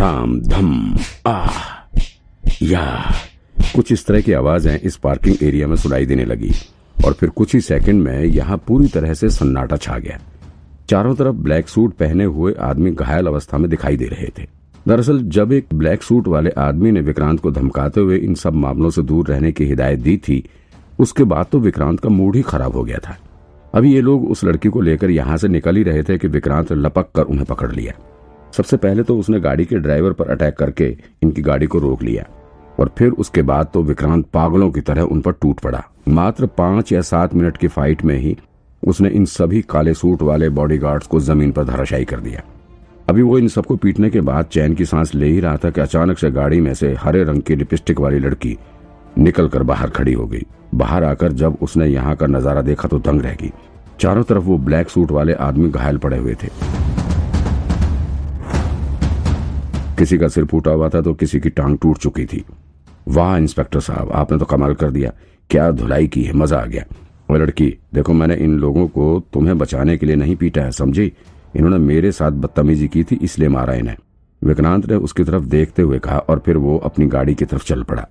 धड़ाम धम आह या। कुछ इस तरह की आवाज़ें इस पार्किंग एरिया में सुनाई देने लगी। और फिर कुछ ही सेकंड में यहाँ पूरी तरह से सन्नाटा छा गया। चारों तरफ़ ब्लैक सूट पहने हुए आदमी घायल अवस्था में दिखाई दे रहे थे। दरअसल, जब एक ब्लैक सूट वाले आदमी ने विक्रांत को धमकाते हुए इन सब मामलों से दूर रहने की हिदायत दी थी, उसके बाद तो विक्रांत का मूड ही खराब हो गया था। अभी ये लोग उस लड़की को लेकर यहाँ से निकल ही रहे थे कि विक्रांत लपक कर उन्हें पकड़ लिया। सबसे पहले तो उसने गाड़ी के ड्राइवर पर अटैक करके इनकी गाड़ी को रोक लिया और फिर उसके बाद तो विक्रांत पागलों की तरह उन पर टूट पड़ा। मात्र पाँच या सात मिनट की फाइट में ही उसने इन सभी काले सूट वाले बॉडीगार्ड्स को ज़मीन पर धराशायी कर दिया। अभी वो इन सबको पीटने के बाद चैन की सांस ले ही रहा था कि अचानक से गाड़ी में से हरे रंग की लिपस्टिक वाली लड़की निकल कर बाहर खड़ी हो गई। बाहर आकर जब उसने यहाँ का नज़ारा देखा तो दंग रह गई। चारों तरफ़ वो ब्लैक सूट वाले आदमी घायल पड़े हुए थे। किसी का सिर फूटा हुआ था तो किसी की टांग टूट चुकी थी। वाह, इंस्पेक्टर साहब, आपने तो कमाल कर दिया। क्या धुलाई की है, मज़ा आ गया। और लड़की, देखो, मैंने इन लोगों को तुम्हें बचाने के लिए नहीं पीटा है, समझी? इन्होंने मेरे साथ बदतमीजी की थी, इसलिए मारा इन्हें। विक्रांत ने उसकी तरफ़ देखते हुए कहा और फिर वो अपनी गाड़ी की तरफ़ चल पड़ा।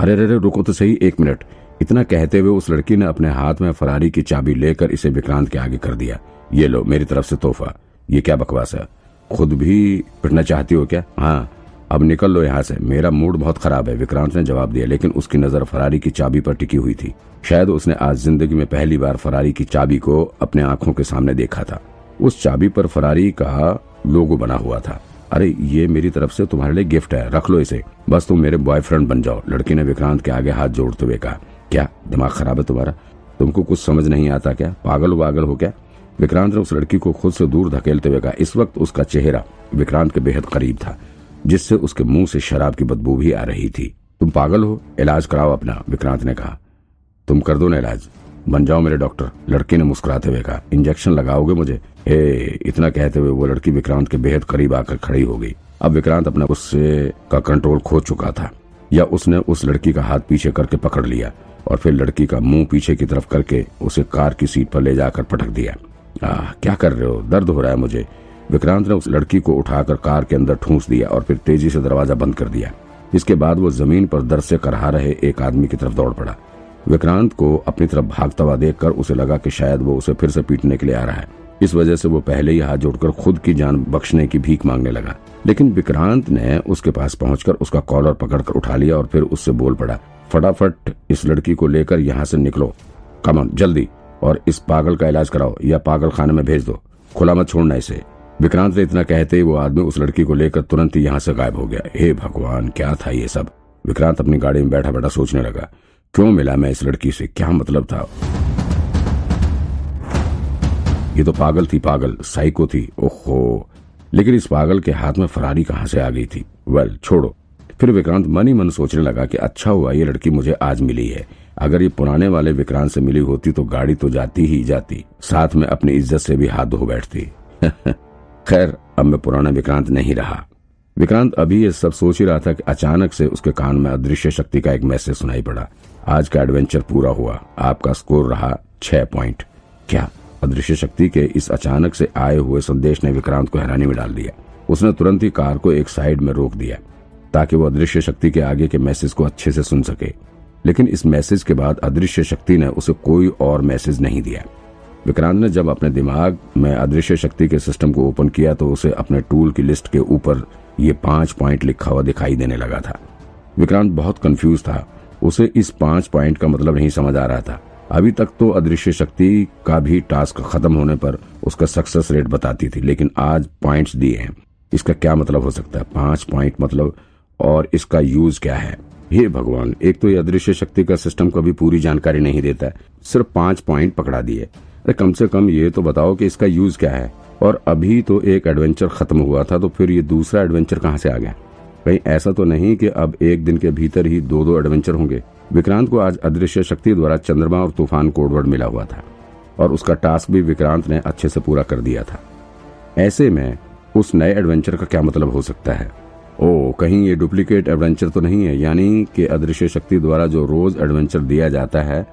अरे अरे रुको तो सही, एक मिनट। इतना कहते हुए उस लड़की ने अपने हाथ में फरारी की चाबी लेकर इसे विक्रांत के आगे कर दिया। ये लो, मेरी तरफ़ से तोहफा। ये क्या बकवास है? खुद भी पिटना चाहती हो क्या? हाँ अब निकल लो यहाँ से। मेरा मूड बहुत खराब है, विक्रांत ने जवाब दिया, लेकिन उसकी नज़र फरारी की चाबी पर टिकी हुई थी। शायद उसने आज ज़िंदगी में पहली बार फरारी की चाबी को अपने आँखों के सामने देखा था। उस चाबी पर फरारी का लोगो बना हुआ था। अरे, ये मेरी तरफ़ से तुम्हारे लिए गिफ्ट है, रख लो इसे। बस तुम मेरे बॉयफ्रेंड बन जाओ, लड़की ने विक्रांत के आगे हाथ जोड़ते हुए कहा। क्या, दिमाग खराब है तुम्हारा? तुमको कुछ समझ नहीं आता क्या? पागल वागल हो क्या? विक्रांत ने उस लड़की को खुद से दूर धकेलते हुए कहा, इस वक्त उसका चेहरा विक्रांत के बेहद करीब था, जिससे उसके मुँह से शराब की बदबू भी आ रही थी। तुम पागल हो, इलाज कराओ अपना, विक्रांत ने कहा। तुम कर दो ना इलाज। बन जाओ मेरे डॉक्टर, लड़की ने मुस्कुराते हुए कहा। इंजेक्शन लगाओगे मुझे? हे, इतना कहते हुए वो लड़की विक्रांत के बेहद करीब आकर खड़ी हो गई। अब विक्रांत अपने गुस्से का कंट्रोल खो चुका था, या उसने उस लड़की का हाथ पीछे करके पकड़ लिया और फिर लड़की का मुँह पीछे की तरफ़ करके उसे कार की सीट पर ले जाकर पटक दिया। आ, क्या कर रहे हो? दर्द हो रहा है मुझे। विक्रांत ने उस लड़की को उठाकर कार के अंदर ठूंस दिया और फिर तेज़ी से दरवाज़ा बंद कर दिया इसके बाद वो ज़मीन पर दर्द से करहा रहे एक आदमी की तरफ़ दौड़ पड़ा। विक्रांत को अपनी तरफ़ भागता हुआ देखकर उसे लगा कि शायद वो उसे फिर से पीटने के लिए आ रहा है। इस वजह से वो पहले ही हाथ जोड़कर खुद की जान बख्शने की भीख मांगने लगा। लेकिन विक्रांत ने उसके पास पहुंचकर उसका कॉलर पकड़कर उठा लिया और फिर उससे बोल पड़ा फटाफट इस लड़की को लेकर यहाँ से निकलो। कमन जल्दी। और इस पागल का इलाज कराओ या पागल खाने में भेज दो। खुला मत छोड़ना इसे। विक्रांत ने इतना कहते ही वो आदमी उस लड़की को लेकर तुरंत ही यहाँ से गायब हो गया। हे भगवान, क्या था ये सब? विक्रांत अपनी गाड़ी में बैठा बैठा सोचने लगा। क्यों मिला मैं इस लड़की से? क्या मतलब था? ये तो पागल थी पागल, साइको थी, ओहो। लेकिन इस पागल के हाथ में फरारी कहाँ से आ गई थी? वेल छोड़ो। फिर विक्रांत मन ही मन सोचने लगा कि अच्छा हुआ, ये लड़की मुझे आज मिली है। अगर ये पुराने वाले विक्रांत से मिली होती तो गाड़ी तो जाती ही जाती, साथ में अपनी इज़्ज़त से भी हाथ धो बैठती। खैर, अब मैं पुराना विक्रांत नहीं रहा। विक्रांत अभी ये सब सोच ही रहा था कि अचानक से उसके कान में अदृश्य शक्ति का एक मैसेज सुनाई पड़ा। आज का एडवेंचर पूरा हुआ, आपका स्कोर रहा छह पॉइंट। क्या अदृश्य शक्ति के इस अचानक से आए हुए संदेश ने विक्रांत को हैरानी में डाल दिया? उसने तुरंत ही कार को एक साइड में रोक दिया, ताकि वो अदृश्य शक्ति के आगे के मैसेज को अच्छे से सुन सके। लेकिन इस मैसेज के बाद अदृश्य शक्ति ने उसे कोई और मैसेज नहीं दिया। विक्रांत ने जब अपने दिमाग में अदृश्य शक्ति के सिस्टम को ओपन किया तो उसे अपने टूल की लिस्ट के ऊपर ये पाँच पॉइंट लिखा हुआ दिखाई देने लगा था। विक्रांत बहुत कंफ्यूज था। उसे इस पाँच पॉइंट का मतलब नहीं समझ आ रहा था। अभी तक तो अदृश्य शक्ति का भी टास्क खत्म होने पर उसका सक्सेस रेट बताती थी, लेकिन आज पॉइंट्स दिए हैं। इसका क्या मतलब हो सकता है? पाँच पॉइंट मतलब और इसका यूज़ क्या है? हे भगवान, एक तो ये अदृश्य शक्ति का सिस्टम को भी पूरी जानकारी नहीं देता है। सिर्फ़ पाँच पॉइंट पकड़ा दिए। अरे कम से कम ये तो बताओ कि इसका यूज़ क्या है। और अभी तो एक एडवेंचर खत्म हुआ था तो फिर ये दूसरा एडवेंचर कहाँ से आ गया? कहीं ऐसा तो नहीं कि अब एक दिन के भीतर ही दो दो एडवेंचर होंगे। विक्रांत को आज अदृश्य शक्ति द्वारा चंद्रमा और तूफ़ान कोडवर्ड मिला हुआ था। और उसका टास्क भी विक्रांत ने अच्छे से पूरा कर दिया था। ऐसे में उस नए एडवेंचर का क्या मतलब हो सकता है? ओ कहीं ये डुप्लीकेट एडवेंचर तो नहीं है? यानी कि अदृश्य शक्ति द्वारा जो रोज एडवेंचर दिया जाता है,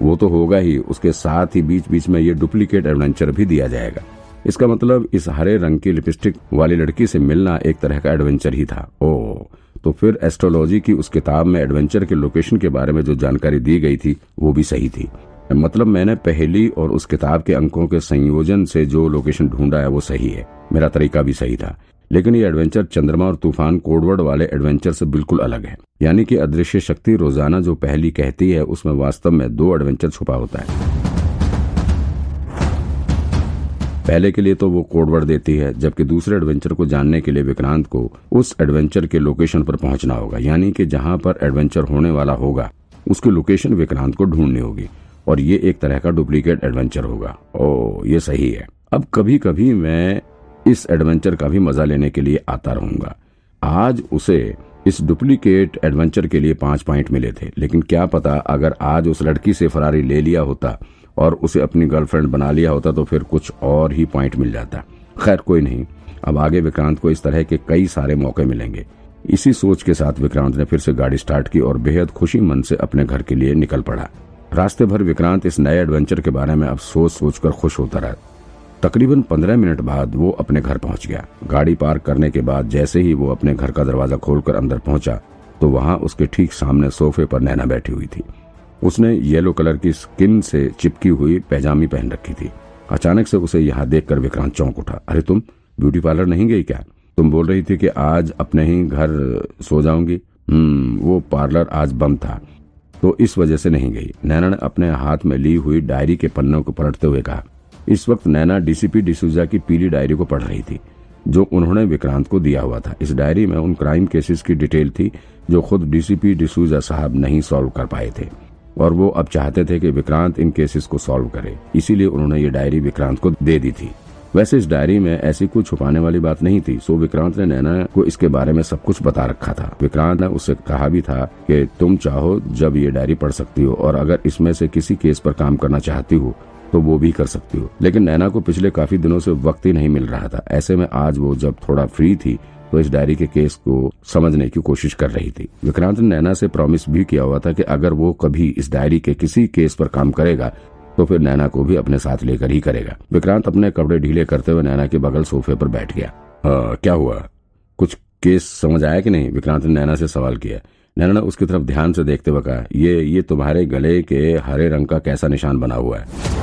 वो तो होगा ही। उसके साथ ही बीच बीच में ये डुप्लीकेट एडवेंचर भी दिया जाएगा। इसका मतलब इस हरे रंग की लिपस्टिक वाली लड़की से मिलना एक तरह का एडवेंचर ही था। ओ तो फिर एस्ट्रोलॉजी की उस किताब में एडवेंचर के लोकेशन के बारे में जो जानकारी दी गई थी, वो भी सही थी। मतलब मैंने पहली और उस किताब के अंकों के संयोजन से जो लोकेशन ढूंढा है वो सही है। मेरा तरीका भी सही था। लेकिन ये एडवेंचर चंद्रमा और तूफ़ान कोडवर्ड वाले एडवेंचर से बिल्कुल अलग है। यानी कि अदृश्य शक्ति रोज़ाना जो पहली कहती है, उसमें वास्तव में दो एडवेंचर छुपा होता है। पहले के लिए तो वो कोडवर्ड देती है, जबकि दूसरे एडवेंचर को जानने के लिए विक्रांत को उस एडवेंचर के लोकेशन पर पहुँचना होगा। यानी कि जहाँ पर एडवेंचर होने वाला होगा, उसकी लोकेशन विक्रांत को ढूंढनी होगी। और ये एक तरह का डुप्लीकेट एडवेंचर होगा। ओ, ये सही है। अब कभी कभी मैं इस एडवेंचर का भी मज़ा लेने के लिए आता रहूँगा। आज उसे इस डुप्लीकेट एडवेंचर के लिए पाँच पॉइंट मिले थे, लेकिन क्या पता अगर आज उस लड़की से फरारी ले लिया होता और उसे अपनी गर्लफ्रेंड बना लिया होता तो फिर कुछ और ही पॉइंट मिल जाता। खैर, कोई नहीं। अब आगे विक्रांत को इस तरह के कई सारे मौके मिलेंगे। इसी सोच के साथ विक्रांत ने फिर से गाड़ी स्टार्ट की और बेहद खुशी मन से अपने घर के लिए निकल पड़ा। रास्ते भर विक्रांत इस नए एडवेंचर के बारे में अब सोच सोच कर खुश होता रहा। तकरीबन पंद्रह मिनट बाद वो अपने घर पहुँच गया। गाड़ी पार्क करने के बाद जैसे ही वो अपने घर का दरवाज़ा खोलकर अंदर पहुँचा तो वहाँ उसके ठीक सामने सोफे पर नैना बैठी हुई थी। उसने येलो कलर की स्किन से चिपकी हुई पैजामी पहन रखी थी। अचानक से उसे यहाँ देखकर विक्रांत चौंक उठा। अरे तुम, ब्यूटी पार्लर नहीं गई क्या? तुम बोल रही थी कि आज अपने ही घर सो जाऊँगी? हम्म वो पार्लर आज बंद था। तो इस वजह से नहीं गई। नैना ने अपने हाथ में ली हुई डायरी के पन्नों को पलटते हुए कहा, इस वक्त नैना डीसीपी डिसूजा की पीली डायरी को पढ़ रही थी, जो उन्होंने विक्रांत को दिया हुआ था। इस डायरी में उन क्राइम केसेस की डिटेल थी, जो खुद डीसीपी डिसूजा साहब नहीं सॉल्व कर पाए थे, और वो अब चाहते थे कि विक्रांत इन केसेस को सॉल्व करे। इसीलिए उन्होंने ये डायरी विक्रांत को दे दी थी। वैसे इस डायरी में ऐसी कुछ छुपाने वाली बात नहीं थी। सो विक्रांत ने नैना को इसके बारे में सब कुछ बता रखा था। विक्रांत ने उससे कहा भी था कि तुम चाहो जब ये डायरी पढ़ सकती हो और अगर इसमें से किसी केस पर काम करना चाहती हो तो वो भी कर सकती हो। लेकिन नैना को पिछले काफ़ी दिनों से वक्त ही नहीं मिल रहा था। ऐसे में आज वो जब थोड़ा फ्री थी तो इस डायरी के केस को समझने की कोशिश कर रही थी। विक्रांत ने नैना से प्रॉमिस भी किया हुआ था कि अगर वो कभी इस डायरी के किसी केस पर काम करेगा तो फिर नैना को भी अपने साथ लेकर ही करेगा। विक्रांत अपने कपड़े ढीले करते हुए नैना के बगल सोफे पर बैठ गया। आ, क्या हुआ? कुछ केस समझ आया कि नहीं? विक्रांत ने नैना से सवाल किया। नैना ने उसकी तरफ़ ध्यान से देखते हुए कहा ये ये तुम्हारे गले के हरे रंग का कैसा निशान बना हुआ है?